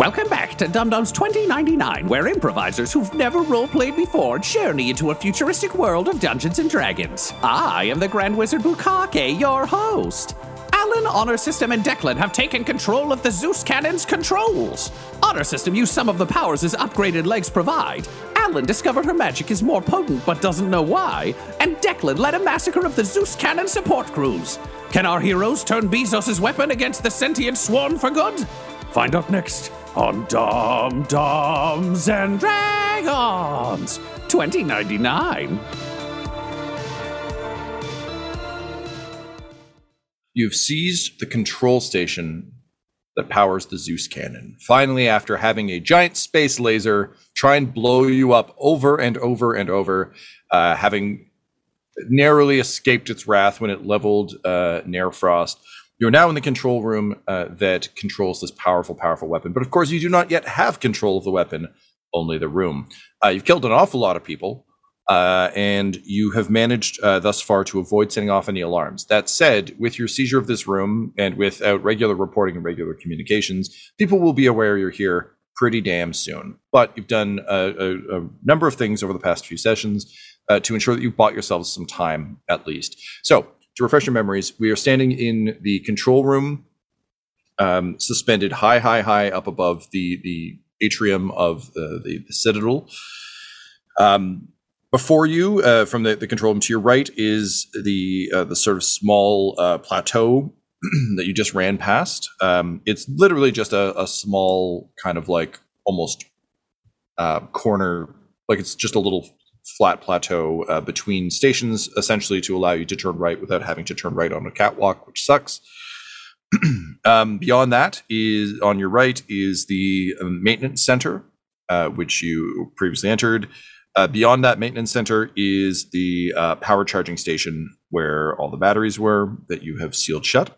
Welcome back to Dumb-Dumbs 2099, where improvisers who've never roleplayed before journey into a futuristic world of Dungeons and Dragons. I am the Grand Wizard Bukake, your host. Alyn, Honor System, and Declan have taken control of the Zeus Cannon's controls. Honor System used some of the powers his upgraded legs provide. Alyn discovered her magic is more potent but doesn't know why. And Declan led a massacre of the Zeus Cannon support crews. Can our heroes turn Bezos' weapon against the sentient swarm for good? Find out next on Dumb-Dumbs and Dragons 2099. You've seized the control station that powers the Zeus cannon. Finally, after having a giant space laser try and blow you up over and over and over, uh, having narrowly escaped its wrath when it leveled uh, Nairfrost, you're now in the control room uh, that controls this powerful, powerful weapon. But of course, you do not yet have control of the weapon, only the room. Uh, you've killed an awful lot of people. Uh, and you have managed uh, thus far to avoid setting off any alarms. That said, with your seizure of this room and without regular reporting and regular communications, people will be aware you're here pretty damn soon. But you've done a, a, a number of things over the past few sessions uh, to ensure that you've bought yourselves some time at least. So, to refresh your memories, we are standing in the control room, um, suspended high, high, high up above the the atrium of the, the, the citadel. Um, before you, uh, from the, the control room to your right, is the uh, the sort of small uh, plateau that you just ran past. Um, it's literally just a, a small kind of like almost uh, corner, like it's just a little flat plateau uh, between stations, essentially to allow you to turn right without having to turn right on a catwalk, which sucks. um, beyond that is on your right is the um, maintenance center, uh, which you previously entered. Uh, beyond that maintenance center is the uh, power charging station where all the batteries were that you have sealed shut.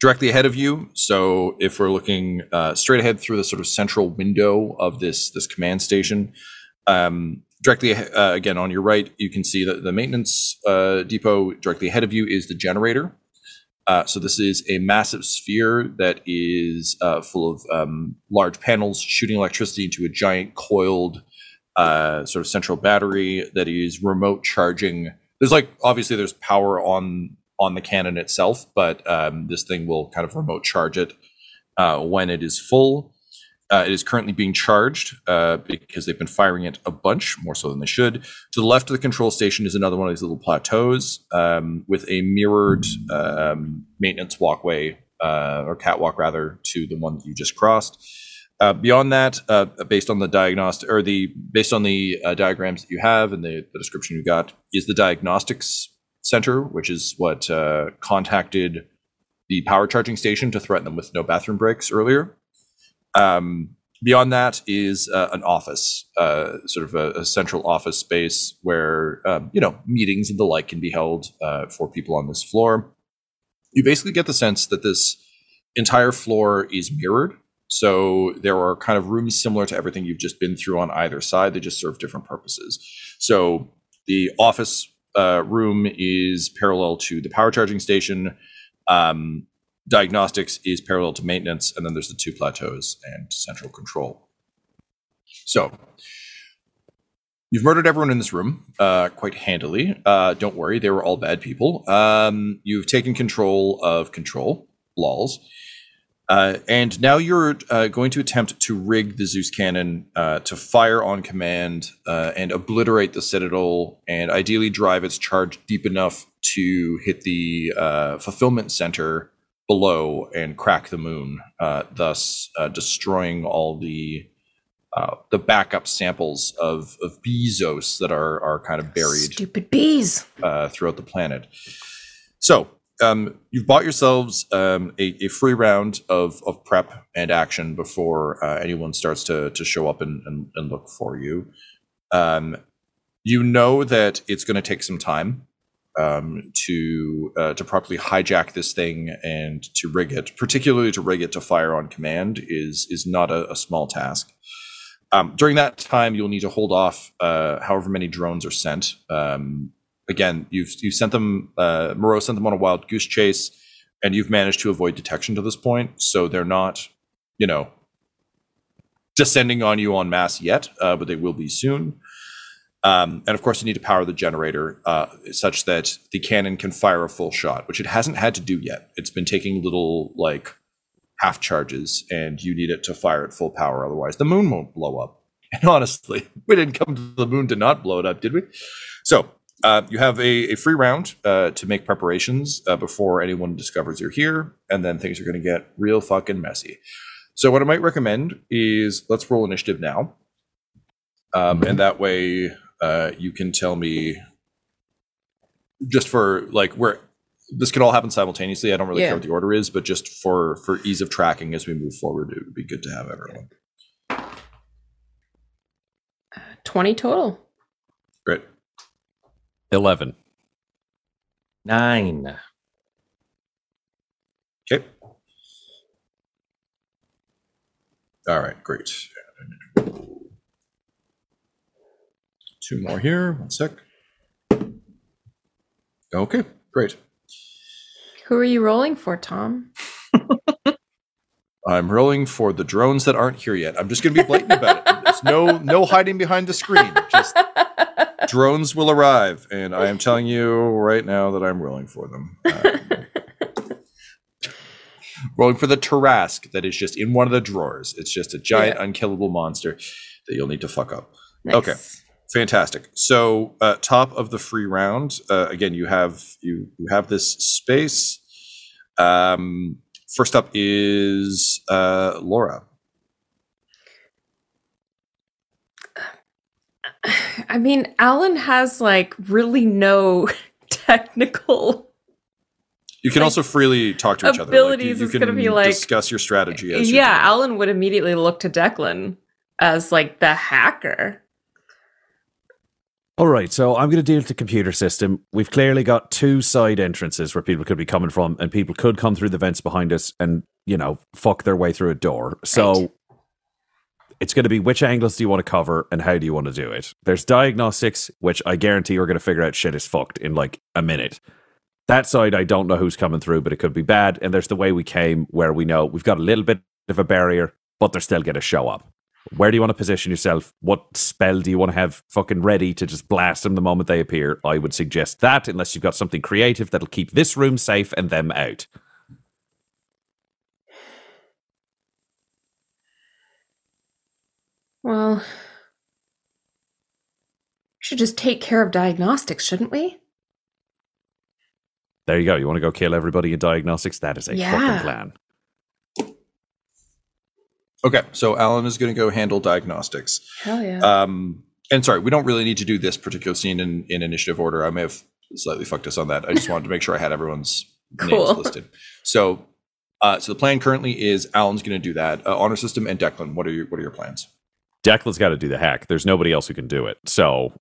Directly ahead of you, so if we're looking uh, straight ahead through the sort of central window of this this command station, um, directly uh, again on your right, you can see that the maintenance uh, depot directly ahead of you is the generator. Uh, so this is a massive sphere that is uh, full of um, large panels shooting electricity into a giant coiled uh, sort of central battery that is remote charging. There's like obviously there's power on on the cannon itself, but um, this thing will kind of remote charge it uh, when it is full. Uh, it is currently being charged uh, because they've been firing it a bunch more so than they should. To the left of the control station is another one of these little plateaus um, with a mirrored um, maintenance walkway uh, or catwalk rather to the one that you just crossed. Uh, beyond that, uh, based on the diagnostic or the based on the uh, diagrams that you have and the, the, description you got, is the diagnostics center, which is what contacted the power charging station to threaten them with no bathroom breaks earlier. Um, beyond that is uh, an office, uh, sort of a, a, central office space where um, you know meetings and the like can be held for people on this floor. You basically get the sense that this entire floor is mirrored so there are kind of rooms similar to everything you've just been through on either side. They just serve different purposes. So the office uh, room is parallel to the power charging station. Um, diagnostics is parallel to maintenance, and then there's the two plateaus and central control. So you've murdered everyone in this room uh, quite handily. Uh, don't worry, they were all bad people. Um, you've taken control of control, lols. Uh, and now you're uh, going to attempt to rig the Zeus cannon uh, to fire on command uh, and obliterate the Citadel, and ideally drive its charge deep enough to hit the fulfillment center below and crack the moon, uh, thus destroying all the the backup samples of of Bezos that are are kind of buried. Stupid bees throughout the planet. So um, you've bought yourselves um, a, a free round of, of prep and action before uh, anyone starts to, to show up and, and, and look for you. Um, you know that it's going to take some time um, to uh, to properly hijack this thing and to rig it, particularly to rig it to fire on command, is is not a, a small task. Um, during that time, you'll need to hold off uh, however many drones are sent. Um, again, you've you've sent them. Uh, Moreau sent them on a wild goose chase, and you've managed to avoid detection to this point. So they're not, you know, descending on you en masse yet, uh, but they will be soon. Um, and of course, you need to power the generator uh, such that the cannon can fire a full shot, which it hasn't had to do yet. It's been taking little like half charges, and you need it to fire at full power. Otherwise, the moon won't blow up. And honestly, we didn't come to the moon to not blow it up, did we? So uh, you have a, a free round uh, to make preparations uh, before anyone discovers you're here, and then things are going to get real fucking messy. So what I might recommend is let's roll initiative now, um, and that way uh, you can tell me just for like where this could all happen simultaneously. I don't really Yeah. care what the order is, but just for for ease of tracking as we move forward, it would be good to have everyone. 20 total. Great. 11. Nine. Okay. All right, great. Two more here. One sec. Okay, great. Who are you rolling for, Tom? I'm rolling for the drones that aren't here yet. I'm just going to be blatant about it. There's no no hiding behind the screen. Just drones will arrive, and I am telling you right now that I'm rolling for them. Um, rolling for the Tarrasque that is just in one of the drawers. It's just a giant, unkillable monster that you'll need to fuck up. Okay. Fantastic. So, uh, top of the free round, uh, again, you have you you have this space. Um, first up is uh, Laura. I mean, Alyn has like really no technical. You can Like, also freely talk to each other. abilities you, is gonna be like- discuss your strategy. As Yeah. Alyn would immediately look to Declan as like the hacker. All right, so I'm going to deal with the computer system. We've clearly got two side entrances where people could be coming from, and people could come through the vents behind us and, you know, fuck their way through a door. So Right. it's going to be which angles do you want to cover and how do you want to do it? There's diagnostics, which I guarantee we're going to figure out shit is fucked in like a minute. That side, I don't know who's coming through, but it could be bad. And there's the way we came, where we know we've got a little bit of a barrier, but they're still going to show up. Where do you want to position yourself? What spell do you want to have fucking ready to just blast them the moment they appear? I would suggest that, unless you've got something creative that'll keep this room safe and them out. Well, we should just take care of diagnostics, shouldn't we? There you go. You want to go kill everybody in diagnostics? That is a Yeah. fucking plan. Okay, so Alyn is going to go handle diagnostics. Hell yeah. Um, and sorry, we don't really need to do this particular scene in, in initiative order. I may have slightly fucked us on that. I just wanted to make sure I had everyone's names listed. So, uh, so the plan currently is Alyn's going to do that. Uh, honor system and Declan. What are your what are your plans? Declan's got to do the hack. There's nobody else who can do it. So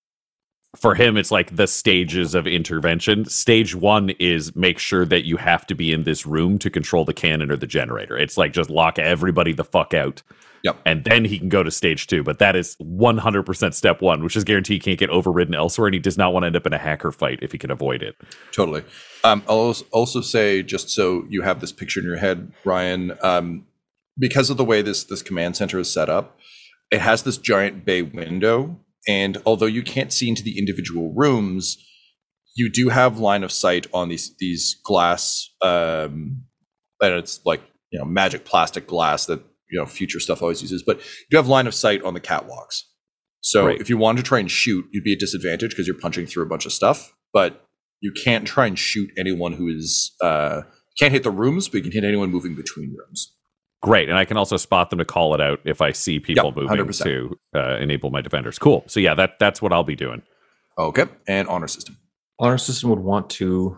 for him, it's like the stages of intervention. Stage one is make sure that you have to be in this room to control the cannon or the generator. It's like just lock everybody the fuck out. Yep. And then he can go to stage two. But that is 100% step one, which is guaranteed he can't get overridden elsewhere. And he does not want to end up in a hacker fight if he can avoid it. Totally. Um, I'll also say, just so you have this picture in your head, Ryan, um, because of the way this this command center is set up, it has this giant bay window, and although you can't see into the individual rooms, you do have line of sight on these these glass, um, and it's like you know magic plastic glass that you know future stuff always uses, but you have line of sight on the catwalks. So Right. if you wanted to try and shoot, you'd be at disadvantage because you're punching through a bunch of stuff, but you can't try and shoot anyone who is uh can't hit the rooms, but you can hit anyone moving between rooms. Great. And I can also spot them to call it out if I see people Yep, moving 100%. to uh, enable my defenders. Cool. So yeah, that that's what I'll be doing. Okay, and honor system. Honor system would want to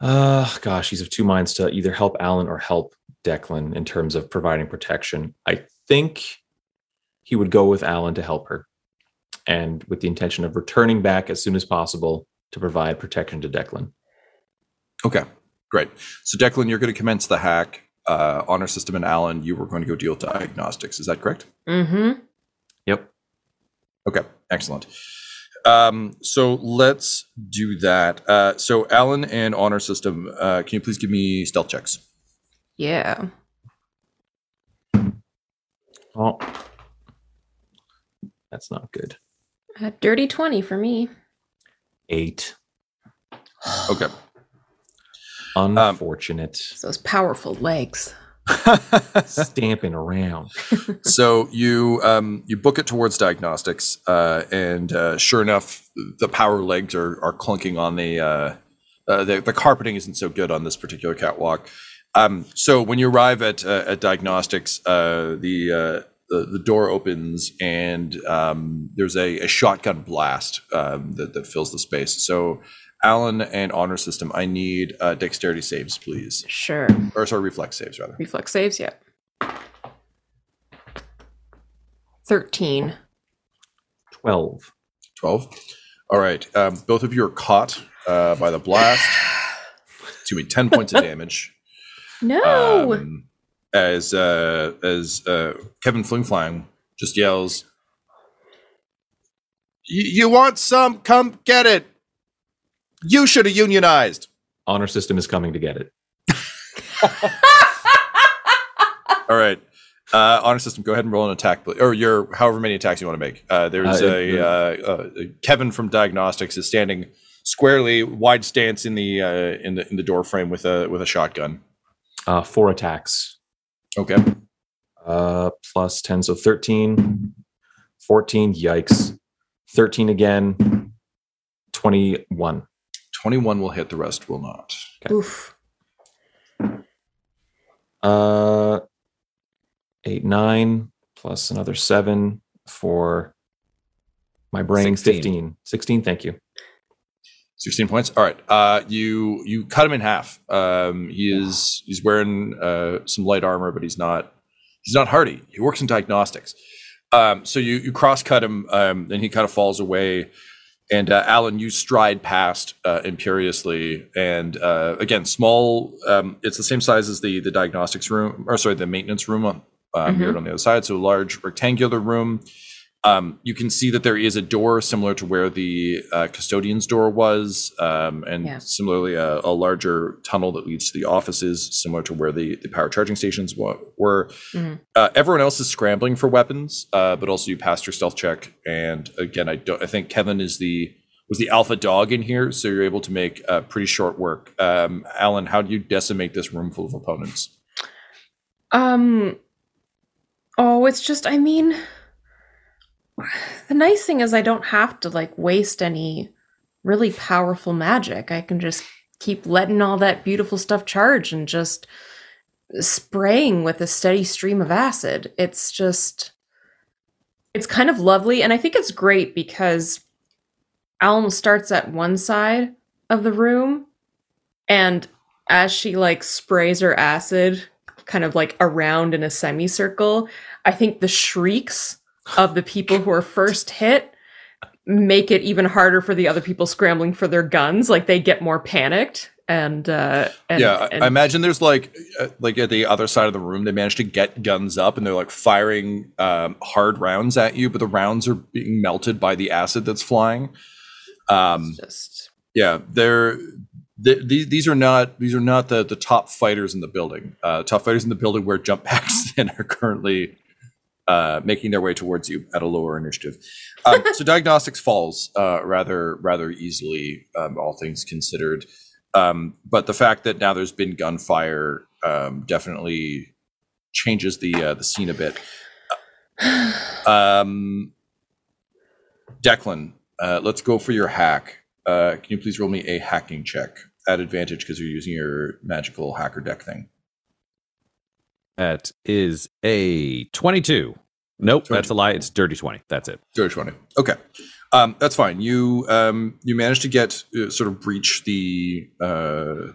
Uh, gosh, he's of two minds to either help Alyn or help Declan in terms of providing protection. I think he would go with Alyn to help her, and with the intention of returning back as soon as possible to provide protection to Declan. Okay, great. So Declan, you're going to commence the hack. Uh, honor system and Alyn, you were going to go deal diagnostics. Is that correct? Mm-hmm. Yep. Okay, excellent. Um, so let's do that. Uh, so Alyn and honor system, uh, can you please give me stealth checks? Yeah. Oh, that's not good. A dirty 20 for me. Eight. Okay. Unfortunate. It's those powerful legs. Stamping around. so you um, you book it towards diagnostics, uh, and uh, sure enough, the power legs are are clunking on the, uh, uh, the the carpeting isn't so good on this particular catwalk. Um, so when you arrive at uh, at diagnostics, uh, the, uh, the the door opens and um, there's a, a shotgun blast um, that that fills the space. So. Alyn and honor system, I need uh, dexterity saves, please. Sure. Or sorry, reflex saves rather. Reflex saves, yeah. 13. 12. 12. All right. Um, both of you are caught uh, by the blast. Excuse me, 10 points of damage. No. Um, as uh, as uh, Kevin Flingflang just yells, You want some? Come get it. You should have unionized. Honor system is coming to get it. All right. Uh, honor system, go ahead and roll an attack, or your however many attacks you want to make. Uh, there's Uh, a uh, uh, Kevin from Diagnostics is standing squarely, wide stance in the uh, in the in the door frame with a with a shotgun. Uh, four attacks. Okay. Uh, plus 10, so 13. 14, yikes. 13 again. 21. 21 will hit, the rest will not. Okay. Oof. Uh, 8, 9, plus another 7 for my brain. 16. 15. 16, thank you. 16 points. All right. Uh, you you cut him in half. Um, he is he's wearing uh, some light armor, but he's not he's not hardy. He works in diagnostics. Um, so you you cross cut him, um, and he kind of falls away. And uh, Alyn, you stride past uh, imperiously, and uh, again, small. Um, it's the same size as the the diagnostics room, or sorry, the maintenance room on um, here on the other side. So a large rectangular room. Um, you can see that there is a door similar to where the uh, custodian's door was, um, and Yeah. similarly a, a larger tunnel that leads to the offices, similar to where the, the power charging stations wa- were. Mhm. Uh, everyone else is scrambling for weapons, uh, but also you passed your stealth check. And again, I don't. I think Kevin is the was the alpha dog in here, so you're able to make uh, pretty short work. Um, Alyn, how do you decimate this room full of opponents? Um. Oh, it's just, I mean, the nice thing is I don't have to like waste any really powerful magic. I can just keep letting all that beautiful stuff charge and just spraying with a steady stream of acid. It's just, it's kind of lovely. And I think it's great because Alma starts at one side of the room and as she like sprays her acid kind of like around in a semicircle, I think the shrieks of the people who are first hit make it even harder for the other people scrambling for their guns. Like they get more panicked and uh and, yeah, I- and I imagine there's like uh, like at the other side of the room, they managed to get guns up and they're like firing um, hard rounds at you, but the rounds are being melted by the acid that's flying. Um, just yeah, they're th- these these are not these are not the the top fighters in the building. Uh, top fighters in the building wear jump packs and are currently uh, making their way towards you at a lower initiative. Um, so diagnostics falls uh, rather rather easily, um, all things considered. Um, but the fact that now there's been gunfire um, definitely changes the uh, the scene a bit. Um, Declan, uh, let's go for your hack. Uh, can you please roll me a hacking check at advantage because you're using your magical hacker deck thing? That is a 22. Nope, that's a lie. It's dirty 20. That's it. Dirty twenty. Okay, um, that's fine. You um, you managed to get uh, sort of breach the uh,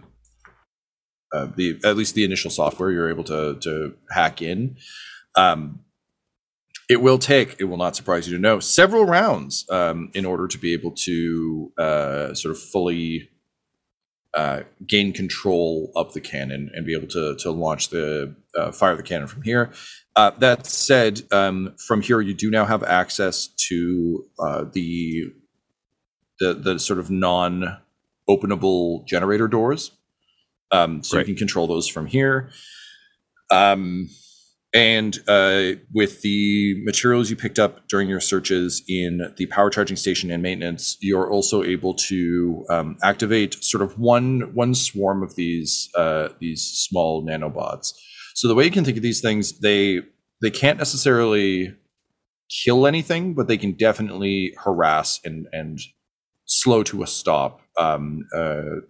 uh, the at least the initial software you're able to to hack in. Um, it will take, it will not surprise you to know, several rounds um, in order to be able to uh, sort of fully uh, gain control of the cannon and be able to to launch the uh, fire the cannon from here. Uh, that said, um, from here you do now have access to uh, the the the sort of non openable generator doors, um, so Great. you can control those from here. Um, and uh, with the materials you picked up during your searches in the power charging station and maintenance, you're also able to um, activate sort of one one swarm of these uh, these small nanobots. So the way you can think of these things, they they can't necessarily kill anything, but they can definitely harass and and slow to a stop. Um, uh,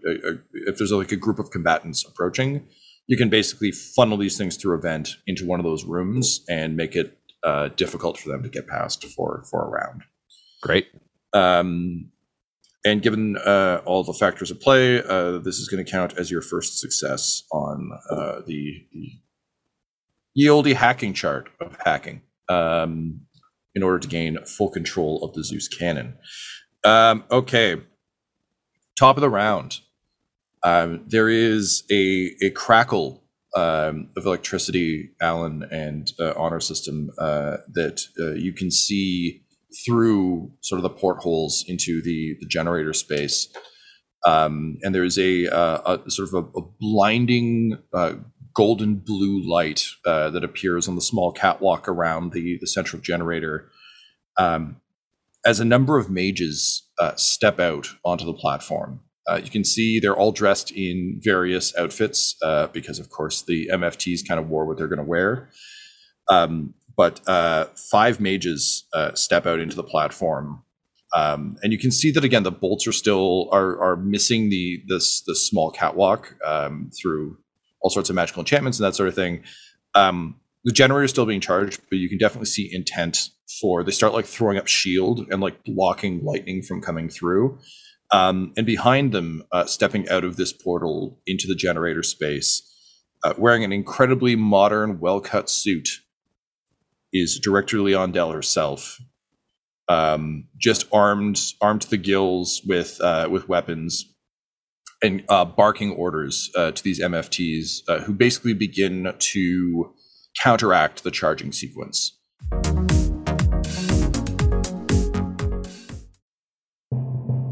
if there's like a group of combatants approaching, you can basically funnel these things through a vent into one of those rooms and make it uh, difficult for them to get past for for a round. Great. Um, and given uh, all the factors at play, uh, this is going to count as your first success on uh, the, the ye olde hacking chart of hacking um, in order to gain full control of the Zeus cannon. Um, okay, top of the round. Um, there is a, a crackle um, of electricity, Alyn, and uh, honor system uh, that uh, you can see through sort of the portholes into the, the generator space. Um, and there's a, uh, a sort of a, a blinding uh, golden blue light uh, that appears on the small catwalk around the, the central generator. Um, as a number of mages step out onto the platform, uh, you can see they're all dressed in various outfits uh, because, of course, the MFTs kind of wore what they're going to wear. Um, but uh, five mages uh, step out into the platform, um, and you can see that again. The bolts are still are are missing the this the small catwalk um, through all sorts of magical enchantments and that sort of thing. Um, the generator is still being charged, but you can definitely see intent for they start like throwing up shield and like blocking lightning from coming through. Um, and behind them, uh, stepping out of this portal into the generator space, uh, wearing an incredibly modern, well cut suit, is Director Leon Dell herself, um, just armed, armed to the gills with uh, with weapons, and uh, barking orders uh, to these MFTs, uh, who basically begin to counteract the charging sequence.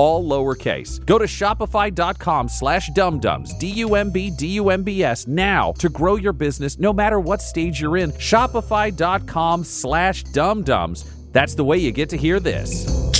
all lowercase. Go to shopify.com slash dumdums, D-U-M-B, D-U-M-B-S, now to grow your business no matter what stage you're in. Shopify.com slash dumdums. That's the way you get to hear this.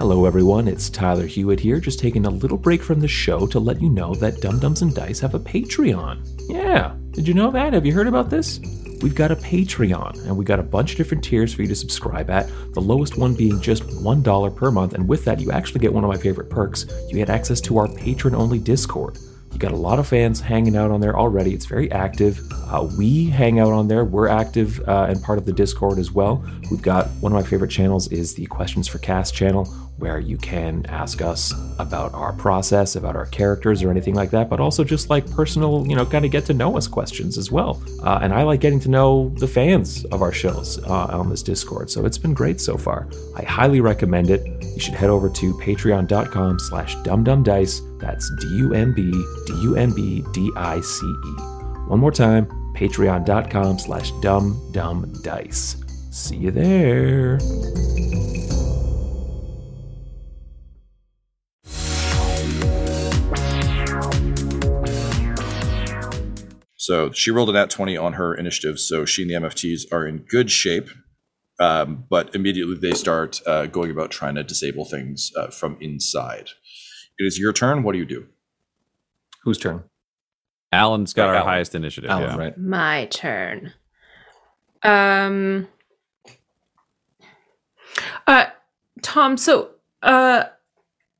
Hello, everyone. It's Tyler Hewitt here, just taking a little break from the show to let you know that Dumb-Dumbs and Dice have a Patreon. Yeah, did you know that? Have you heard about this? We've got a Patreon, and we got a bunch of different tiers for you to subscribe at. The lowest one being just $1 per month, and with that, you actually get one of my favorite perks. You get access to our patron only Discord. You got a lot of fans hanging out on there already. It's very active. Uh, we hang out on there. We're active uh, and part of the Discord as well. We've got one of my favorite channels is the Questions for Cast channel, where you can ask us about our process, about our characters, or anything like that. But also just like personal, you know, kind of get to know us questions as well. Uh, and I like getting to know the fans of our shows uh, on this Discord. So it's been great so far. I highly recommend it. You should head over to Patreon.com/slash DumbDumbDice. That's D-U-M-B D-U-M-B-D-I-C-E. One more time, patreon.com slash dumbdumbdice. See you there. So she rolled a nat 20 on her initiative, so she and the MFTs are in good shape. Um, but immediately they start uh, going about trying to disable things uh, from inside. It is your turn. What do you do? Whose turn? Alyn's got Right, our Alyn. highest initiative. Alyn, yeah. right? My turn. Um uh Tom, so uh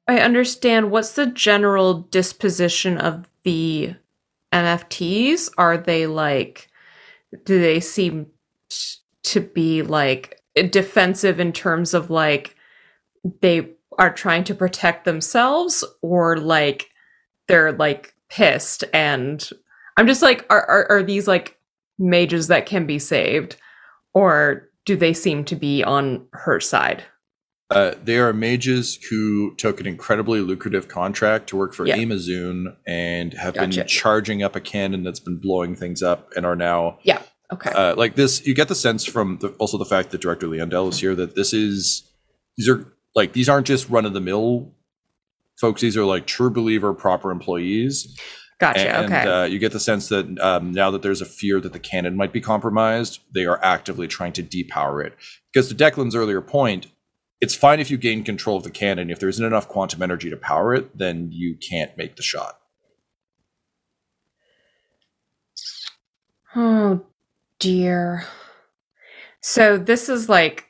I understand what's the general disposition of the MFTs? Are they like do they seem to be like defensive in terms of like they are trying to protect themselves or like they're like pissed and I'm just like are are, are these like mages that can be saved or do they seem to be on her side? Uh, they are mages who took an incredibly lucrative contract to work for Yeah. Amazoon and have Gotcha. been charging up a cannon that's been blowing things up and are now yeah Okay. uh, like this. You get the sense from the, also the fact that director Leondell is here that this is these are like these aren't just run of the mill folks. These are like true believer, proper employees. gotcha. And okay. uh, you get the sense that um, now that there's a fear that the cannon might be compromised, they are actively trying to depower it. Because to Declan's earlier point, it's fine if you gain control of the cannon. If there isn't enough quantum energy to power it, then you can't make the shot. oh dear. So this is like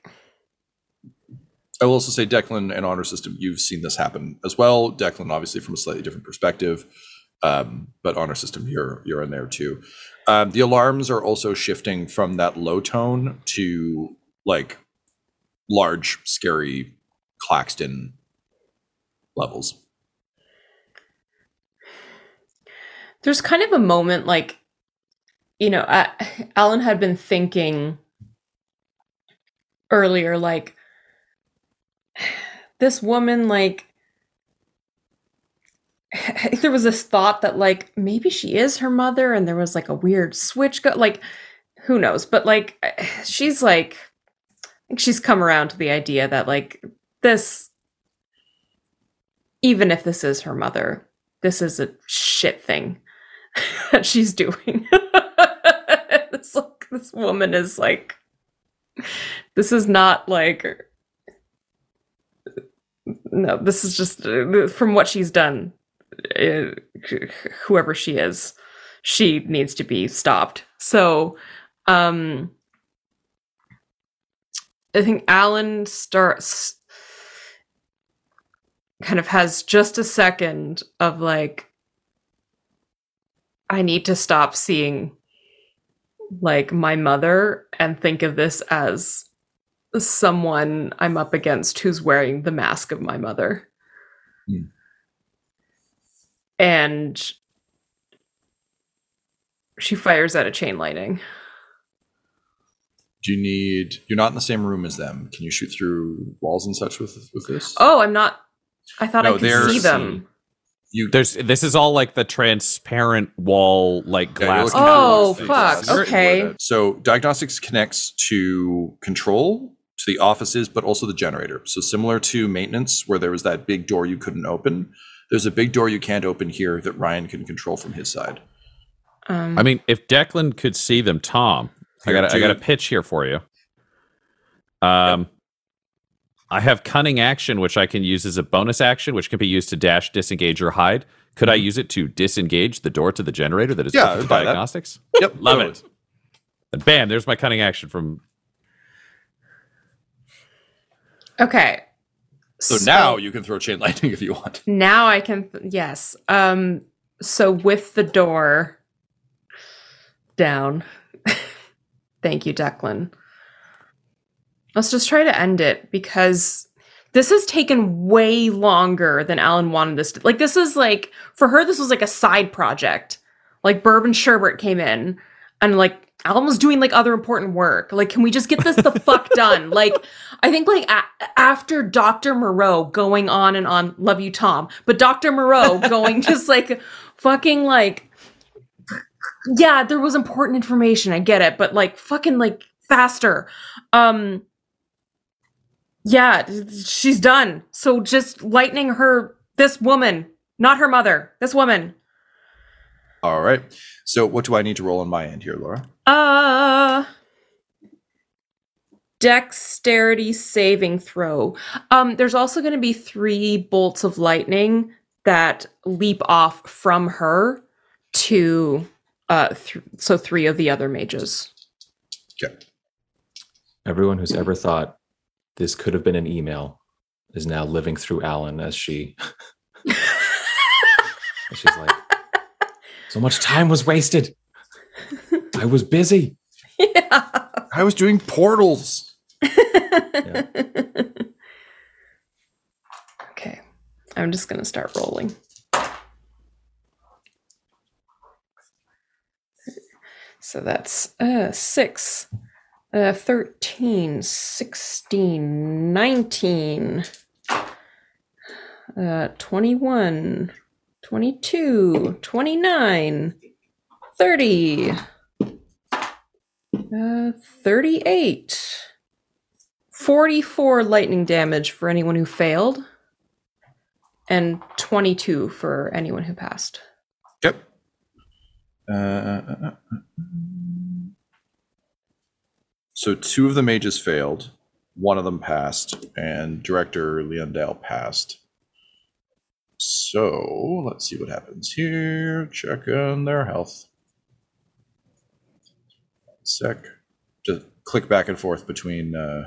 I will also say, Declan and Honor System, you've seen this happen as well. Declan, obviously, from a slightly different perspective, um, but Honor System, you're you're in there too. Um, the alarms are also shifting from that low tone to like large, scary Claxton levels. there's kind of a moment like you know Alyn had been thinking earlier like this woman like there was this thought that like maybe she is her mother and there was like a weird switch go like who knows but like she's like think she's come around to the idea that like this even if this is her mother this is a shit thing that she's doing. this like this woman is like this is not like no this is just from what she's done uh, whoever she is she needs to be stopped so um i think Alyn starts kind of has just a second of like i need to stop seeing like my mother and think of this as someone I'm up against who's wearing the mask of my mother. Hmm. And she fires at a chain lightning. Do you need? You're not in the same room as them. Can you shoot through walls and such with with this? Oh, I'm not. I thought No, I could see them. you. There's this is all like the transparent wall, like glass. looking Oh, through fuck, things. okay. So diagnostics connects to control to the offices, but also the generator. So similar to maintenance, where there was that big door you couldn't open. There's a big door you can't open here that Ryan can control from his side. Um, I mean, if Declan could see them, Tom, I got I got a pitch here for you. Um, I have cunning action, which I can use as a bonus action, which can be used to dash, disengage, or hide. Could I use it to disengage the door to the generator that is Yeah, open to that. diagnostics? Yep, Love totally. it. And bam, there's my cunning action from. okay. So, now you can throw chain lightning if you want. now I can yes. Um so with the door down. Thank you, Declan. Let's just try to end it because this has taken way longer than Alyn wanted this to. Like this is like for her this was like a side project. Like Bourbon Sherbert came in and like Alyn was doing like other important work. Like can we just get this the fuck done? Like I think like a- after Dr. Moreau going on and on, love you, Tom, but Dr. Moreau going just like fucking like, yeah, there was important information. I get it, but like fucking like faster. Um, yeah, she's done. So just lightning her, this woman, not her mother, this woman. All right. So what do I need to roll on my end here, Laura? Uh dexterity saving throw. Um there's also going to be 3 bolts of lightning that leap off from her to uh th- so 3 of the other mages. Okay. Everyone who's ever thought this could have been an email is now living through Alyn as she. she's like, so much time was wasted. I was busy. yeah. I was doing portals. Okay. I'm just going to start rolling. So that's uh 6 uh 13 16 19 uh 21 22 29 30 uh 38 44 lightning damage for anyone who failed and 22 for anyone who passed. Uh, uh, uh, so two of the mages failed. One of them passed, and Director Leondale passed. So let's see what happens here. Check on their health. Sec. Just click back and forth between. Uh,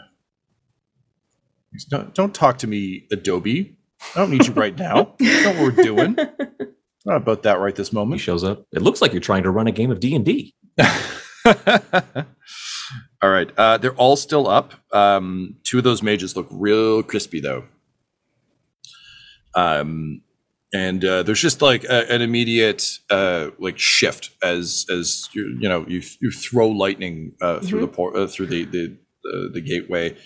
don't, don't talk to me, Adobe. I don't need you right now. Not what we're doing. Not about that right this moment. He shows up. It looks like you're trying to run a game of D and D. all right. Uh, they're all still up. Um, two of those mages look real crispy though. Um, and uh, there's just like a, an immediate uh, like shift as as you you know you you throw lightning uh, through the por- uh, through the the the, the gateway.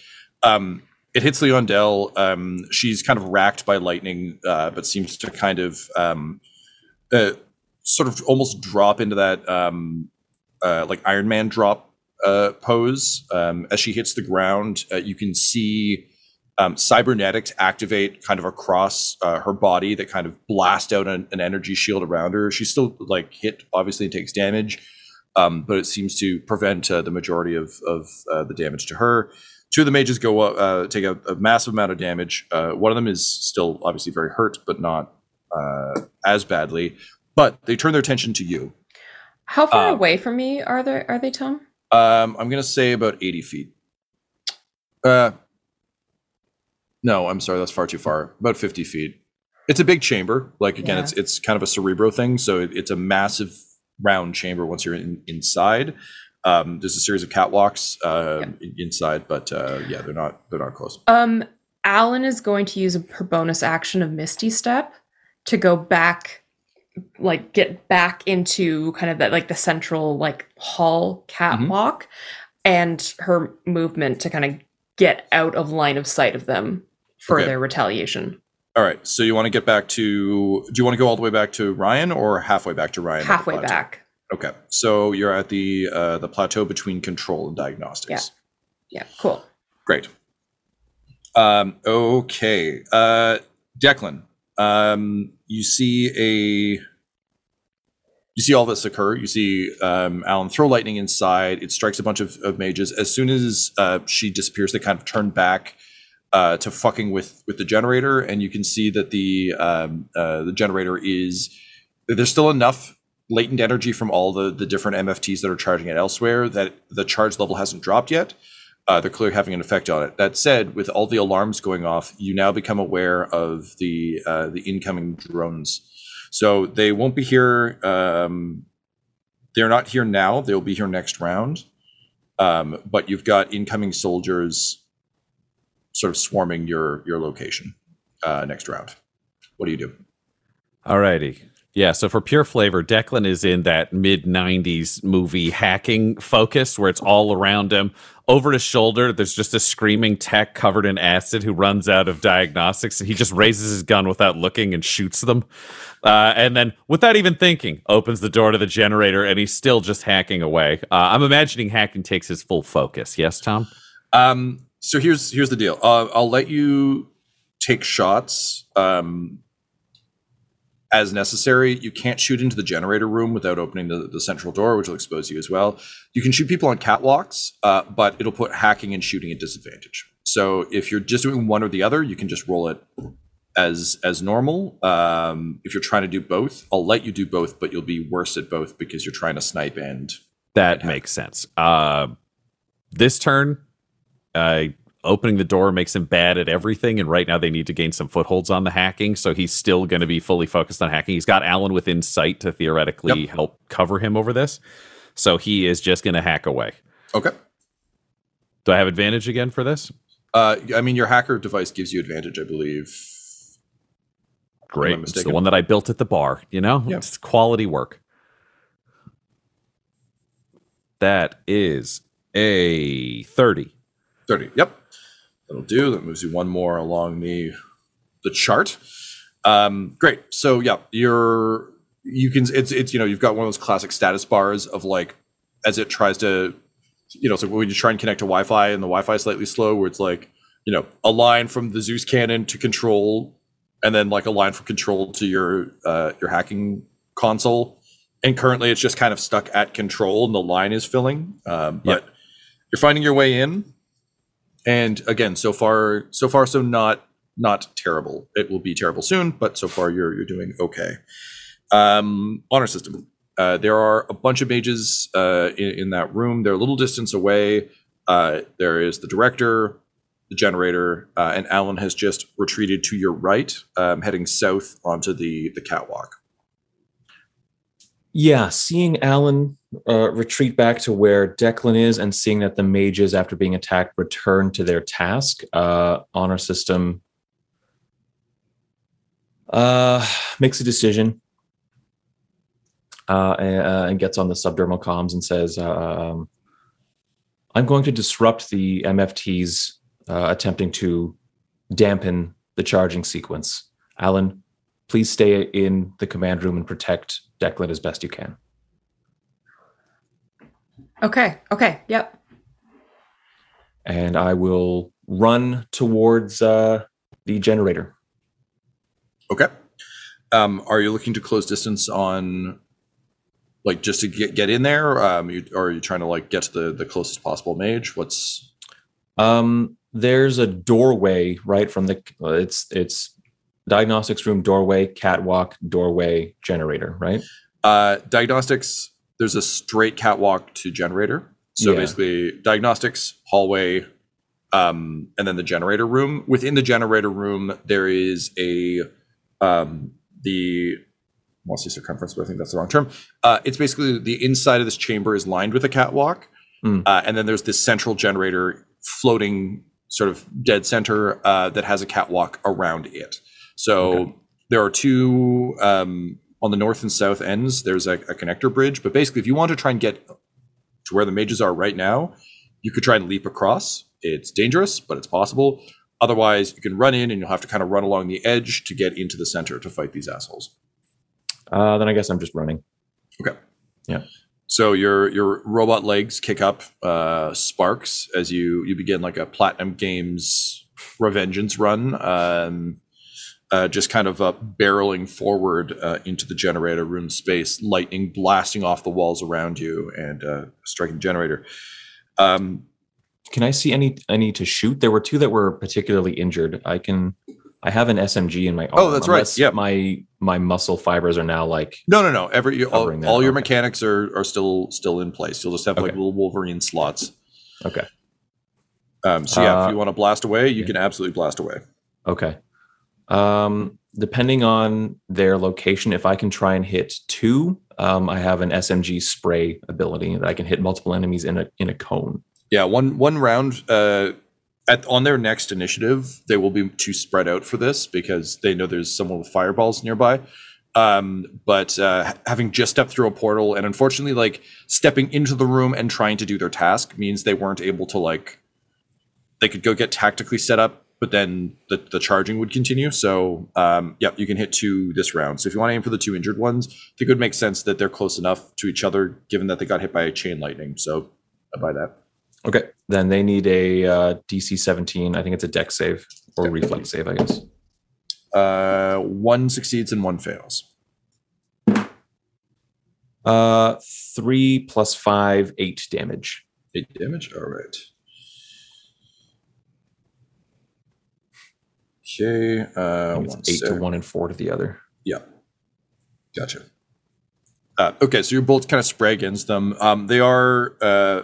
Um, it hits Leondell. Um, she's kind of racked by lightning, uh, but seems to kind of um, uh, sort of almost drop into that um, uh, like Iron Man drop uh, pose. Um, as she hits the ground, uh, you can see um, cybernetics activate kind of across uh, her body that kind of blast out an, an energy shield around her. She's still like hit, obviously takes damage, um, but it seems to prevent uh, the majority of, of uh, the damage to her. two of the mages go uh, take a, a massive amount of damage. Uh, one of them is still obviously very hurt, but not uh, as badly. But they turn their attention to you. How far Um, away from me are they? Are they, Tom? Um, I'm gonna say about 80 feet. Uh, no, I'm sorry, that's far too far. About 50 feet. It's a big chamber. Like again, Yeah. it's it's kind of a cerebro thing. So it, it's a massive round chamber. Once you're in, inside, um, there's a series of catwalks uh, in- inside, but uh, yeah, they're not they're not close. Um, Alyn is going to use a per bonus action of Misty Step to go back, like get back into kind of that like the central like hall catwalk, and her movement to kind of get out of line of sight of them for Okay. their retaliation. All right, so you want to get back to? Do you want to go all the way back to Ryan or halfway back to Ryan? Halfway back. Okay, so you're at the uh, the plateau between control and diagnostics. Yeah. Yeah, cool. Great. Um, okay. Uh, Declan, um, you see a you see all this occur. You see um, Alyn throw lightning inside. It strikes a bunch of, of mages. As soon as uh, she disappears, they kind of turn back uh, to fucking with with the generator, and you can see that the um, uh, the generator is there's still enough latent energy from all the the different MFTs that are charging it elsewhere that the charge level hasn't dropped yet uh, they're clearly having an effect on it. That said, with all the alarms going off, you now become aware of the uh, the incoming drones. So they won't be here. Um, they're not here now. They'll be here next round. Um, but you've got incoming soldiers sort of swarming your your location uh, next round. What do you do? Alrighty. Yeah, so for pure flavor, Declan is in that mid 90s movie hacking focus where it's all around him. Over his shoulder, there's just a screaming tech covered in acid who runs out of diagnostics and he just raises his gun without looking and shoots them. Uh, and then, without even thinking, opens the door to the generator and he's still just hacking away. Uh, I'm imagining hacking takes his full focus. Yes, Tom? Um, so here's here's the deal. Uh, I'll let you take shots um, as necessary. You can't shoot into the generator room without opening the, the central door, which will expose you as well. You can shoot people on catwalks, uh, but it'll put hacking and shooting at disadvantage. So if you're just doing one or the other, you can just roll it as as normal. Um, if you're trying to do both, I'll let you do both, but you'll be worse at both because you're trying to snipe and That makes sense. Uh, this turn, uh, opening the door makes him bad at everything, and right now they need to gain some footholds on the hacking. So he's still going to be fully focused on hacking. He's got Alyn within sight to theoretically Yep. help cover him over this. So he is just going to hack away. okay. Do I have advantage again for this? Uh, I mean, your hacker device gives you advantage, I believe. Great. It's the one that I built at the bar. You know, Yeah. it's quality work. That is a thirty. 30. Yep. That'll do. That moves you one more along the the chart. Um, great. So yeah, you're you can it's it's you know, you've got one of those classic status bars of like as it tries to you know, it's like when you try and connect to Wi-Fi and the Wi-Fi is slightly slow, where it's like, you know, a line from the Zeus cannon to control, and then like a line from control to your uh your hacking console. And currently it's just kind of stuck at control and the line is filling. Um, but you're finding your way in and again so far so far so not not terrible. It will be terrible soon but so far you're you're doing okay. Um honor system. Uh, there are a bunch of mages uh, in, in that room. They're a little distance away. Uh, there is the director the generator uh, and Alyn has just retreated to your right um, heading south onto the the catwalk Yeah, seeing Alyn uh, retreat back to where Declan is and seeing that the mages, after being attacked, return to their task, uh, honor system uh, makes a decision uh, and, uh, and gets on the subdermal comms and says, uh, um, I'm going to disrupt the MFTs attempting to dampen the charging sequence. Alyn, please stay in the command room and protect Declan as best you can. Okay. Okay. Yep. And I will run towards uh, the generator. Okay. Um, are you looking to close distance on, like, just to get get in there? Um, you, or are you trying to like get to the the closest possible mage? What's Um, there's a doorway right from the. It's it's diagnostics room doorway, catwalk doorway, generator. Right. Uh, diagnostics, there's a straight catwalk to generator. So Yeah. basically, diagnostics, hallway, um, and then the generator room. Within the generator room, there is a um, the want to circumference, but I think that's the wrong term. Uh, it's basically the inside of this chamber is lined with a catwalk, Mm. uh, and then there's this central generator floating sort of dead center uh, that has a catwalk around it. So Okay. there are two um, on the north and south ends. There's a, a connector bridge, but basically, if you want to try and get to where the mages are right now, you could try and leap across. It's dangerous, but it's possible. Otherwise, you can run in and you'll have to kind of run along the edge to get into the center to fight these assholes. Uh, then I guess I'm just running. Okay. Yeah. So your your robot legs kick up uh, sparks as you you begin like a platinum games revengeance run, um, uh, just kind of uh, barreling forward uh, into the generator room space, lightning blasting off the walls around you and uh, striking the generator. Um, Can I see any any to shoot? There were two that were particularly injured. I can. I have an SMG in my arm. Oh, that's right. Yeah. My my muscle fibers are now like no, no, no. Every all, Covering that, all your okay. mechanics are are still still in place. You'll just have like little Wolverine slots. okay. Um, so yeah, Uh, if you want to blast away, you yeah. can absolutely blast away. Okay. Um, depending on their location, if I can try and hit two, um, I have an SMG spray ability that I can hit multiple enemies in a in a cone. Yeah, one one round uh, at on their next initiative, they will be too spread out for this because they know there's someone with fireballs nearby. Um, but uh, having just stepped through a portal and unfortunately, like stepping into the room and trying to do their task means they weren't able to like. They could go get tactically set up, but then the, the charging would continue. So, um, yeah, you can hit two this round. So if you want to aim for the two injured ones, I think it would make sense that they're close enough to each other, given that they got hit by a chain lightning. So I buy that. Okay. Then they need a uh, DC 17. I think it's a Dex save or Okay. reflex save, I guess. Uh, one succeeds and one fails. Uh, three plus five, eight damage. Eight damage. All right. Okay. Uh, it's eight to one and four to the other. Yeah. Gotcha. Uh, okay, so your bolts kind of spray against them. Um, they are uh,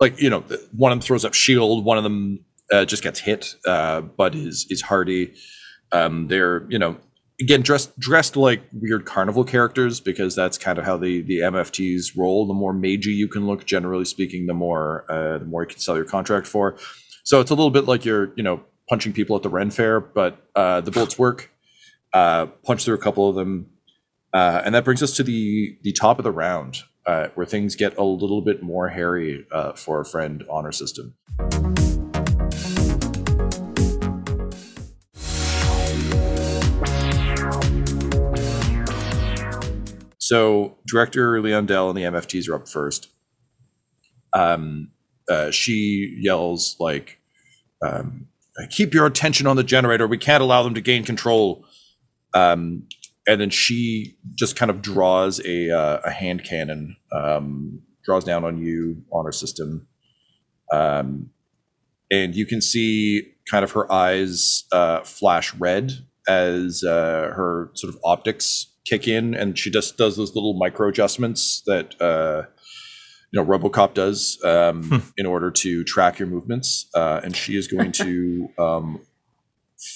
like you know, one of them throws up shield, one of them uh, just gets hit, uh, but is is hardy. Um, they're you know again dressed dressed like weird carnival characters because that's kind of how the the MFTs roll. The more magey you can look, generally speaking, the more uh, the more you can sell your contract for. So it's a little bit like you're you know punching people at the Ren Fair, but uh, the bolts work. Uh, punch through a couple of them, uh, and that brings us to the the top of the round, uh, where things get a little bit more hairy uh, for our friend Honor System. So director Leon Dell and the MFTs are up first. Um, uh, she yells like, um, "Keep your attention on the generator. We can't allow them to gain control." Um, and then she just kind of draws a uh, a hand cannon, um, draws down on you Honour System, um, and you can see kind of her eyes uh, flash red as uh, her sort of optics kick in, and she just does those little micro adjustments that uh, you know RoboCop does um, Hmm. in order to track your movements, uh, and she is going to um,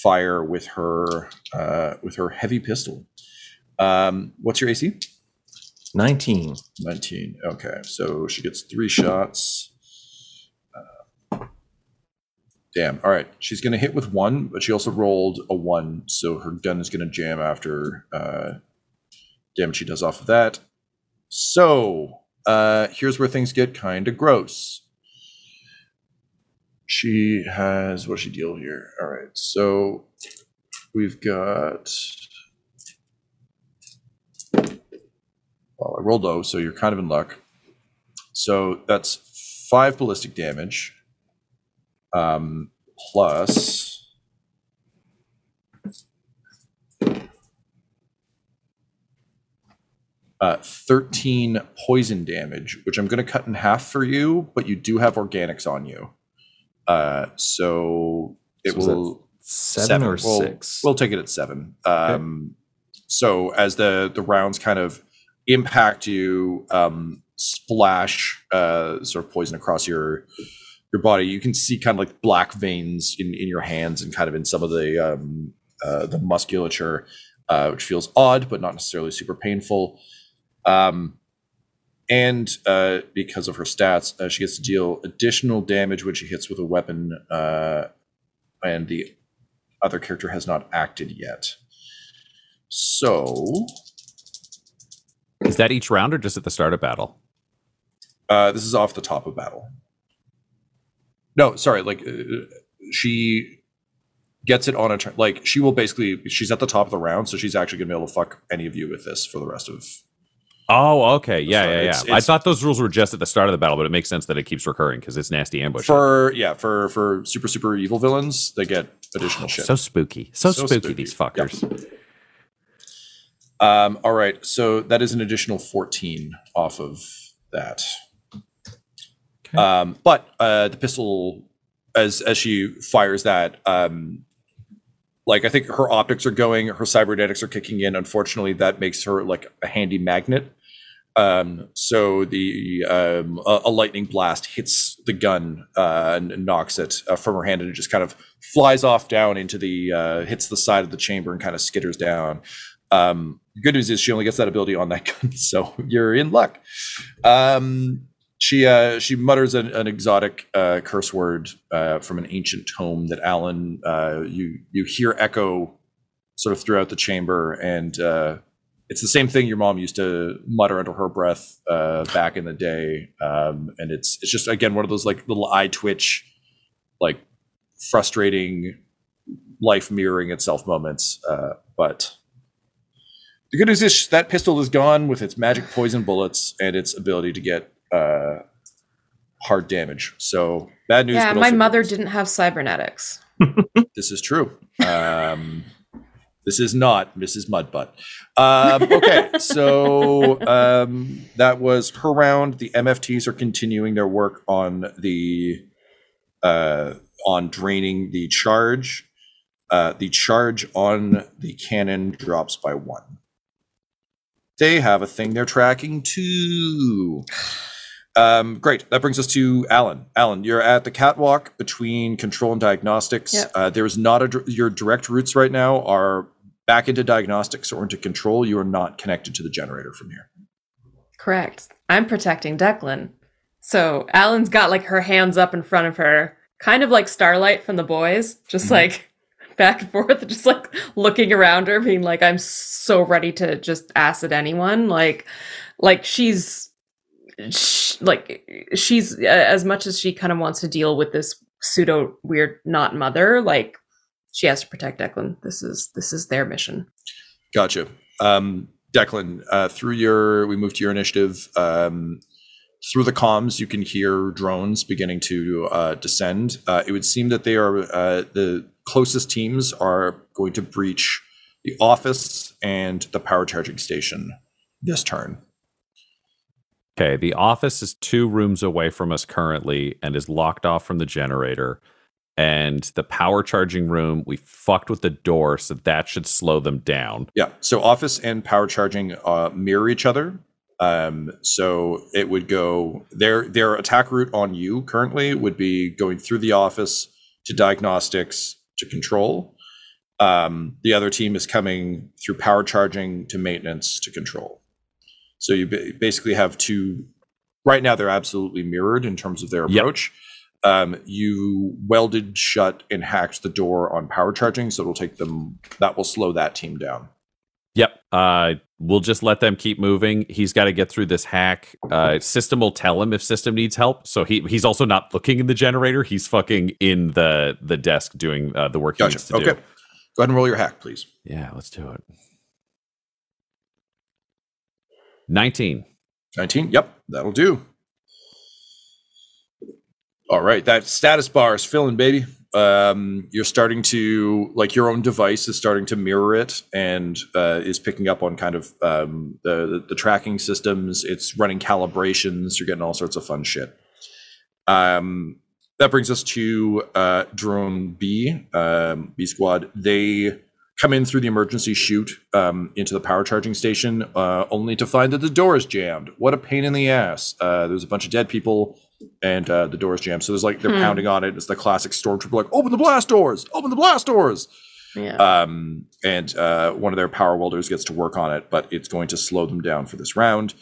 fire with her uh, with her heavy pistol. Um, what's your AC? 19. 19. Okay, so she gets three shots. Uh, damn. All right, she's going to hit with one, but she also rolled a one, so her gun is going to jam after uh, damage she does off of that. So uh, here's where things get kind of gross. She has what does she deal here? All right, so we've got. Well, I rolled low, so you're kind of in luck. So that's five ballistic damage, um, plus uh, 13 poison damage, which I'm going to cut in half for you, but you do have organics on you. Uh, so it So will Seven, or We'll- 6 We'll take it at seven. Um, So as the the rounds kind of impact you, um, splash uh, sort of poison across your your body, you can see kind of like black veins in in your hands and kind of in some of the um, uh, the musculature, uh, which feels odd but not necessarily super painful. Um, and uh, because of her stats, uh, she gets to deal additional damage when she hits with a weapon, uh, and the other character has not acted yet. So Is that each round or just at the start of battle? uh, this is off the top of battle. No, sorry. Like uh, she gets it on a turn. Like she will basically. She's at the top of the round, so she's actually gonna be able to fuck any of you with this for the rest of. Oh, okay. Yeah, So yeah, yeah. it's- I thought those rules were just at the start of the battle, but it makes sense that it keeps recurring because it's nasty ambush. For yeah, for for super super evil villains, they get additional shit. so spooky. So, So spooky, spooky. these Yep. fuckers. Um, all right, so that is an additional 14 off of that. Okay. Um, but uh, the pistol, as as she fires that, um, like I think her optics are going, her cybernetics are kicking in. Unfortunately, that makes her like a handy magnet. Um, so the um, a, a lightning blast hits the gun uh, and knocks it uh, from her hand, and it just kind of flies off down into the uh, hits the side of the chamber and kind of skitters down. Um, good news is she only gets that ability on that gun, so you're in luck. Um, she uh, she mutters an, an exotic uh, curse word uh, from an ancient tome that Alyn you you hear echo sort of throughout the chamber, and it's the same thing your mom used to mutter under her breath uh, back in the day, um, and it's it's just again one of those like little eye twitch, like frustrating life mirroring itself moments, uh, but. The good news is that pistol is gone with its magic poison bullets and its ability to get uh, hard damage. So bad news. yeah, my mother didn't have cybernetics. This is true. Um, this is not Mrs. Mudbutt. Um, okay, so um, that was her round. The MFTs are continuing their work on the uh, on draining the charge. Uh, the charge on the cannon drops by one. They have a thing they're tracking too. Um, great. That brings us to Alyn. Alyn, you're at the catwalk between control and diagnostics. Yep. Uh, there's not a your direct routes right now are back into diagnostics or into control. You are not connected to the generator from here. Correct. I'm protecting Declan. So Alyn's got like her hands up in front of her, kind of like Starlight from the boys, just Mhm. like back and forth, just like looking around her, being like, I'm so ready to just acid anyone. Like, like she's sh- like she's as much as she kind of wants to deal with this pseudo weird not mother, like she has to protect Declan. This is this is their mission. Gotcha. Um, Declan, uh, through your, we move to your initiative. Um, through the comms, you can hear drones beginning to uh, descend. Uh, it would seem that they are uh, the closest teams are going to breach the office and the power charging station this turn. Okay, the office is two rooms away from us currently and is locked off from the generator. And the power charging room, we fucked with the door, so that should slow them down. Yeah. So office and power charging uh, mirror each other. Um, so it would go their their attack route on you currently would be going through the office to diagnostics to control. Um, the other team is coming through power charging to maintenance to control. So you ba- basically have two. Right now, they're absolutely mirrored in terms of their Yep. Um, you welded shut and hacked the door on power charging, so it'll take them. That will slow that team down. Yep. Uh, we'll just let them keep moving. He's got to get through this hack. Uh, system will tell him if system needs help. So he he's also not looking in the generator. He's fucking in the the desk doing uh, the work he Gotcha. needs to Okay. do. Go ahead and roll your hack, please. Yeah, let's do it. Nineteen. 19. Yep, that'll do. All right, that status bar is filling, baby. Um, you're starting to like your own device is starting to mirror it and uh, is picking up on kind of um, the, the tracking systems. It's running calibrations. You're getting all sorts of fun shit. Um, that brings us to uh, drone B, um, B squad. They come in through the emergency chute um, into the power charging station, uh, only to find that the door is jammed. What a pain in the ass! Uh, there's a bunch of dead people, and uh, the door is jammed. So there's like they're Hmm. pounding on it. It's the classic stormtrooper, like open the blast doors, open the blast doors. Yeah. Um, and uh, one of their power welders gets to work on it, but it's going to slow them down for this round.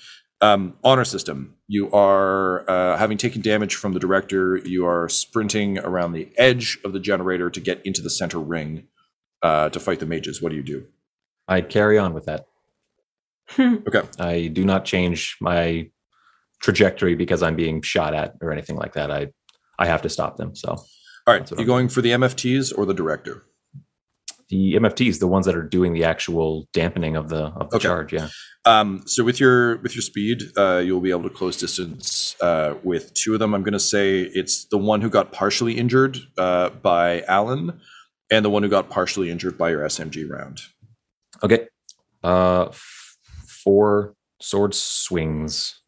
Um, honor system. You are uh, having taken damage from the director. You are sprinting around the edge of the generator to get into the center ring uh, to fight the mages. What do you do? I carry on with that. Okay. I do not change my trajectory because I'm being shot at or anything like that. I I have to stop them. So All right. You I'm going for the MFTs or the director? the MFTs, the ones that are doing the actual dampening of the of the Okay. charge, yeah. Um, so with your with your speed, uh, you'll be able to close distance uh, with two of them. I'm going to say it's the one who got partially injured uh, by Alyn, and the one who got partially injured by your SMG round. Okay. Uh f- four sword swings.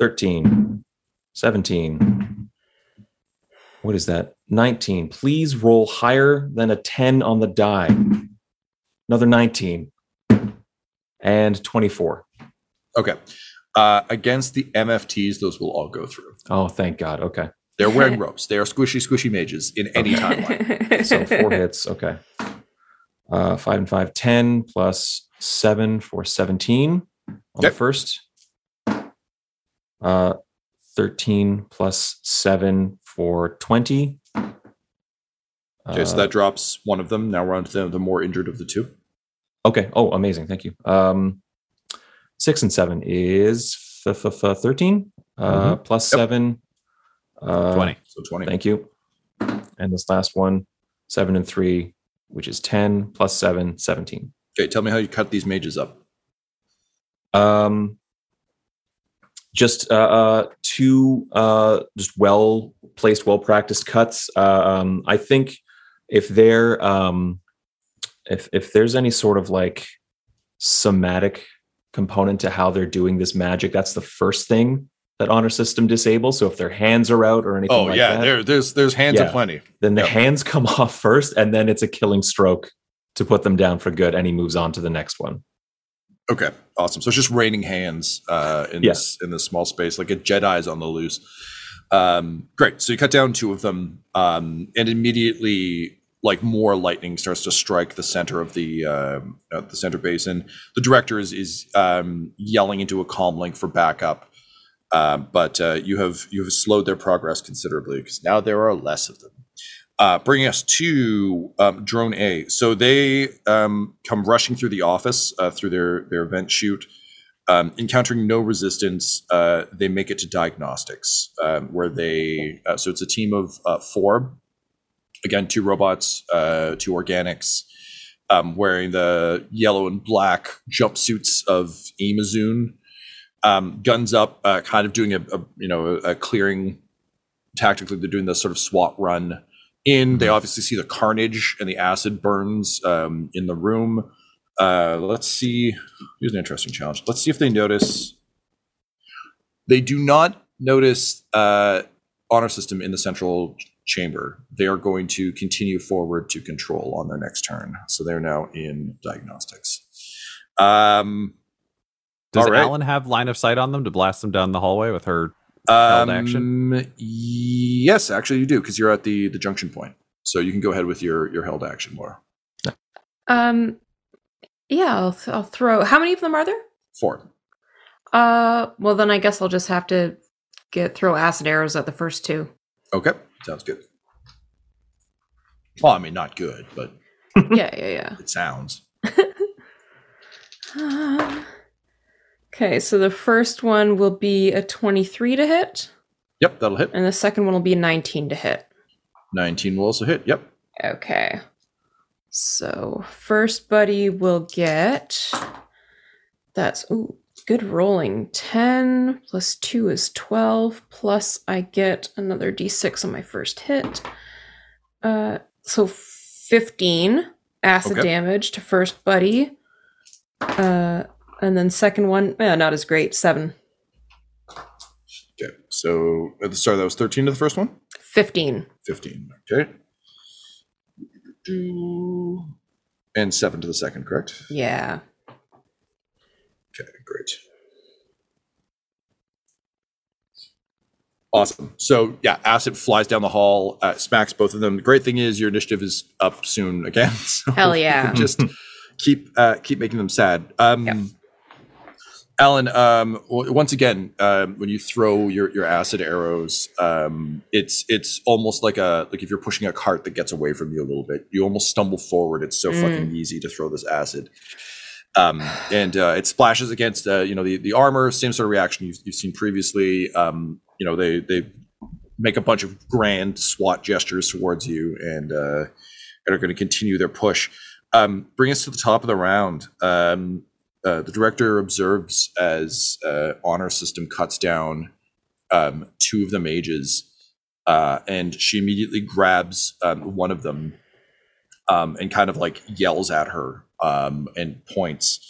13. 17. What is that? 19. Please roll higher than a 10 on the die. Another 19. And 24. Okay. Uh, against the MFTs, those will all go through. Oh, thank God. Okay. They're wearing ropes. They are squishy, squishy mages in any timeline. So four hits. Okay. Uh, five and five, 10 plus seven for 17 on the first. Uh, 13 plus seven for 20. Okay, so Uh, that drops one of them. Now we're on to the, the more injured of the two. Okay. Oh, amazing. Thank you. Um, six and seven is f- f- f- 13 uh, plus Yep. seven. Uh, 20. So 20. Thank you. And this last one, seven and three, which is 10 plus seven, 17. Okay, tell me how you cut these mages up. Um, just uh, uh, two uh, just well placed, well practiced cuts. Uh, um, I think if there um, if if there's any sort of like somatic component to how they're doing this magic, that's the first thing that honor system disables. So if their hands are out or anything Oh like yeah, that, there, there's there's hands Yeah. aplenty. then the Yep. hands come off first, and then it's a killing stroke to put them down for good, and he moves on to the next one. Okay, awesome. So it's just raining hands uh, in Yeah. this in this small space, like a Jedi's on the loose. Um, great. So you cut down two of them, um, and immediately, like more lightning starts to strike the center of the um uh, the center basin. The director is is um, yelling into a comm link for backup, uh, but uh, you have you have slowed their progress considerably because now there are less of them. Uh, bringing us to um, drone A. So they um, come rushing through the office uh, through their their vent chute, um, encountering no resistance. Uh, they make it to diagnostics, um, where they. Uh, so it's a team of uh, four. Again, two robots, uh, two organics, um, wearing the yellow and black jumpsuits of Amazon. Um, guns up, kind of doing a, a you know a clearing tactically. They're doing this sort of SWAT run in. They obviously see the carnage and the acid burns um, in the room. Uh, let's see. Here's an interesting challenge. Let's see if they notice. They do not notice uh, honor system in the central chamber. They are going to continue forward to control on their next turn. So they're now in diagnostics. Um, Does right. Alyn have line of sight on them to blast them down the hallway with her? Held action? um, Yes, actually, you do because you're at the the junction point. So you can go ahead with your your held action, Laura. um, yeah, I'll, I'll throw. How many of them are there? Four. Uh, well then I guess I'll just have to get throw acid arrows at the first two. Okay, sounds good. Well, I mean, not good, but yeah, yeah, yeah. it sounds. yeah. okay, so the first one will be a twenty-three to hit, Yep, that'll hit. and the second one will be a nineteen to hit. 19 will also hit. Yep. Okay. So first buddy will get that's ooh, good rolling. 10 plus 2 is 12 plus I get another d6 on my first hit. Uh so 15 acid Okay. damage to first buddy. Uh and then second one, eh, not as great, 7. Okay. So at the start, that was 13 to the first one? 15. 15. Okay. And 7 to the second, correct? Yeah. Okay, great. Awesome. So yeah, acid flies down the hall, uh, smacks both of them. The great thing is your initiative is up soon again. So Hell yeah. just keep uh, keep making them sad. Um, Yep. Alyn, um, once again, um, when you throw your, your acid arrows, um, it's it's almost like a like if you're pushing a cart that gets away from you a little bit. You almost stumble forward. It's so Mm. fucking easy to throw this acid um, and uh, it splashes against uh, you know the, the armor. Same sort of reaction you've, you've seen previously. Um, you know they they make a bunch of grand SWAT gestures towards you and uh, and are going to continue their push. Um, bring us to the top of the round. Uh, the director observes as uh, honor system cuts down um, two of the mages, uh, and she immediately grabs um, one of them um, and kind of like yells at her um, and points.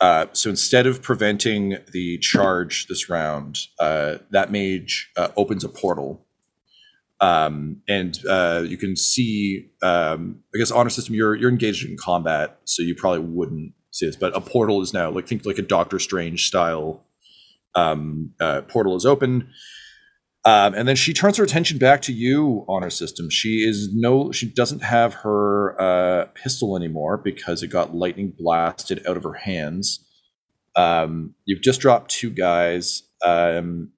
Uh, so instead of preventing the charge this round, uh, that mage opens a portal. Um, and uh, you can see, um, I guess, honor system. You're you're engaged in combat, so you probably wouldn't this. But a portal is now like think like a Doctor Strange style um, uh, portal is open. Um, and then she turns her attention back to you, honor system. She is no, she doesn't have her uh, pistol anymore because it got lightning blasted out of her hands. Um, you've just dropped two guys. Um,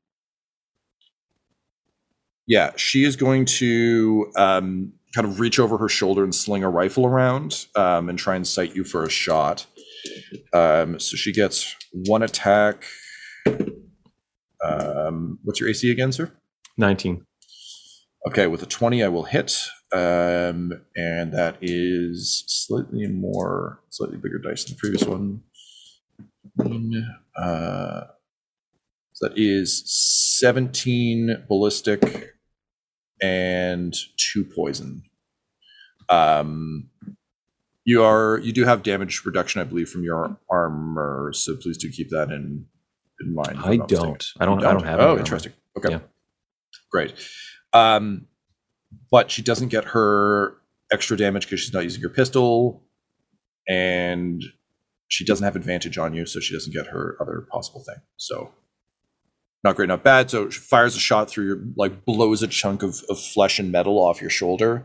yeah, she is going to um, kind of reach over her shoulder and sling a rifle around um, and try and sight you for a shot. Um, so she gets one attack. Um, what's your AC again, sir? 19. Okay, with a 20, I will hit. Um, and that is slightly more, slightly bigger dice than the previous one. Uh, so that is 17 ballistic and two poison. Um, you are you do have damage reduction, I believe, from your armor, so please do keep that in in mind. I don't. I don't. I don't have. any Oh, interesting. Okay. Yeah. Great. Um, but she doesn't get her extra damage because she's not using her pistol, and she doesn't have advantage on you, so she doesn't get her other possible thing. So not great, not bad. So she fires a shot through your like blows a chunk of, of flesh and metal off your shoulder.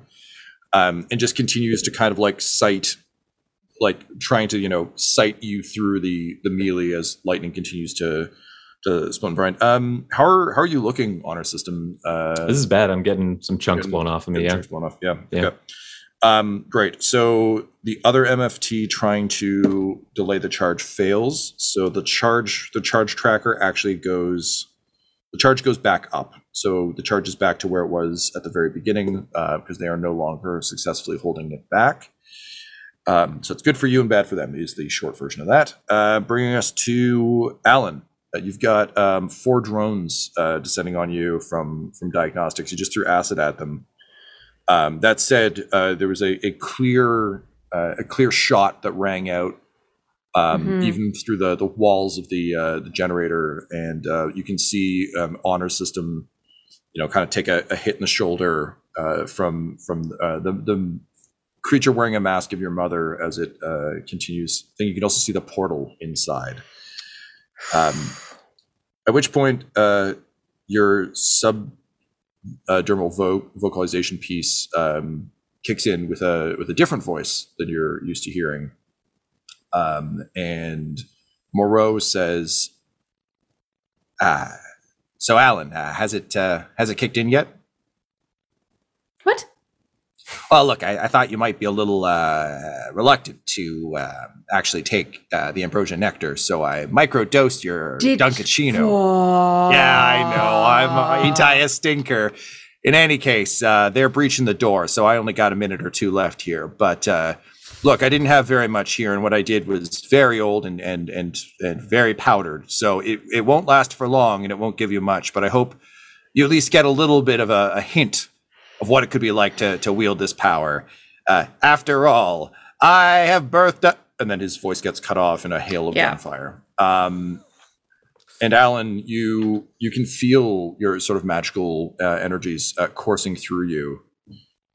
Um, and just continues to kind of like sight like trying to, you know, sight you through the the melee as lightning continues to to spin Brian. Um how are how are you looking Honour System? Uh This is bad. I'm getting some chunks Getting- blown off of me. Blown off. Yeah. Yeah. Okay. Um, great. So the other MFT trying to delay the charge fails. So the charge, the charge tracker actually goes, the charge goes back up. So the charge is back to where it was at the very beginning uh, because they are no longer successfully holding it back. Um, so it's good for you and bad for them. Is the short version of that. Uh, bringing us to Alyn. Uh, you've got um, four drones uh, descending on you from from diagnostics. You just threw acid at them. Um, that said, uh, there was a, a clear uh, a clear shot that rang out um, Mhm. even through the the walls of the uh, the generator, and uh, you can see um, honor system, you know, kind of take a, a hit in the shoulder uh, from from uh, the the creature wearing a mask of your mother as it uh, continues. Then you can also see the portal inside. Um, at which point, uh, your sub uh, dermal vo- vocalization piece um, kicks in with a with a different voice than you're used to hearing. Um, and Moreau says, "Ah, so Alyn, uh, has it uh, has it kicked in yet?" What? Well, look, I, I thought you might be a little uh, reluctant to uh, actually take uh, the ambrosia nectar, so I microdosed your Dunkaccino. Yeah, I know. I'm anti a stinker. In any case, uh, they're breaching the door, so I only got a minute or two left here. But uh, look, I didn't have very much here, and what I did was very old and and and and very powdered. So it it won't last for long, and it won't give you much. But I hope you at least get a little bit of a, a hint of what it could be like to to wield this power. Uh, after all, I have birthed. A-, and then his voice gets cut off in a hail of Yeah. gunfire. Um, and Alyn, you you can feel your sort of magical uh, energies uh, coursing through you,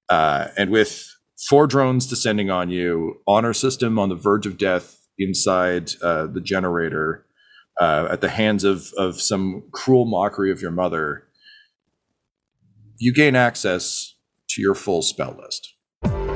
uh, and with four drones descending on you, honor system on the verge of death inside uh, the generator, uh, at the hands of of some cruel mockery of your mother, you gain access to your full spell list.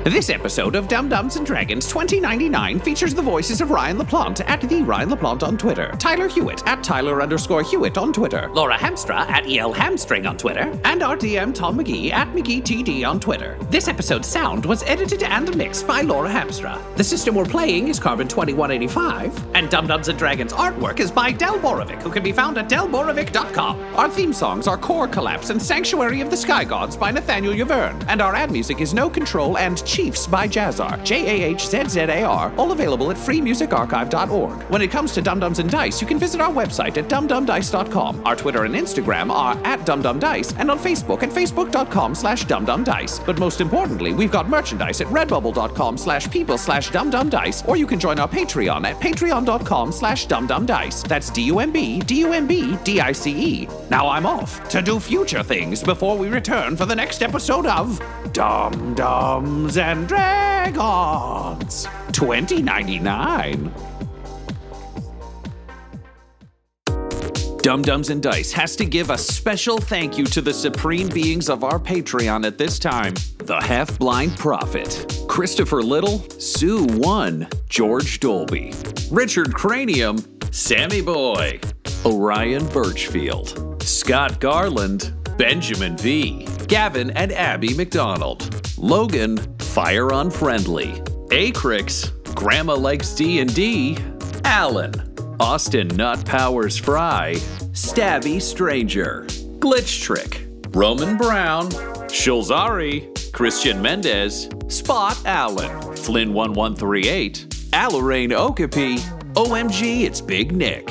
This episode of Dumb-Dumbs and Dragons 2099 features the voices of Ryan LaPlante at the Ryan LaPlante on Twitter, Tyler Hewitt at Tyler underscore Hewitt on Twitter, Laura Hamstra at EL Hamstring on Twitter, and our DM Tom McGee at McGeeTD on Twitter. This episode's sound was edited and mixed by Laura Hamstra. The system we're playing is Carbon 2185, and Dumb-Dumbs and Dragons artwork is by Del Borovic, who can be found at delborovic.com. Our theme songs are Core Collapse and Sanctuary of the Sky Gods by Nathaniel Yaverne, and our ad music is No Control and Chiefs by Jahzzar, J A H Z Z A R, all available at freemusicarchive.org. When it comes to Dumb-Dumbs and Dice, you can visit our website at dumbdumbdice.com. Our Twitter and Instagram are at dumbdumbdice, and on Facebook at facebook.com slash dumbdumbdice. But most importantly, we've got merchandise at redbubble.com slash people slash dumbdumbdice, or you can join our Patreon at patreon.com slash dumbdumbdice. That's D-U-M-B, D-U-M-B, D-I-C-E. Now I'm off to do future things before we return for the next episode of Dumb-Dumbs and Dragons 2099. Dumb-Dumbs and Dice has to give a special thank you to the supreme beings of our Patreon at this time the Half Blind Prophet, Christopher Little, Sue One, George Dolby, Richard Cranium, Sammy Boy, Orion Birchfield, Scott Garland, Benjamin V, Gavin and Abby McDonald, Logan, Fire Unfriendly, Acrix, Grandma Likes D&D, Alan, Austin Nut Powers Fry, Stabby Stranger, Glitch Trick, Roman Brown, Shulzari, Christian Mendez, Spot Allen, Flynn 1138, Alarain Okapi, OMG It's Big Nick,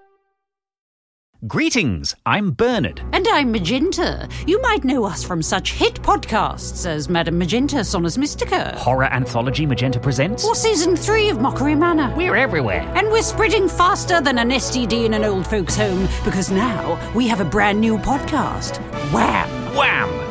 Greetings, I'm Bernard. And I'm Magenta. You might know us from such hit podcasts as Madame Magenta Sonus Mystica, Horror Anthology Magenta Presents. or season three of Mockery Manor. We're everywhere. And we're spreading faster than an STD in an old folks' home because now we have a brand new podcast. Wham! Wham!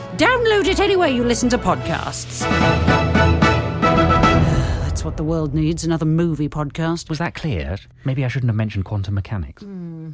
Download it anywhere you listen to podcasts. That's what the world needs another movie podcast. Was that clear? Maybe I shouldn't have mentioned quantum mechanics. Hmm.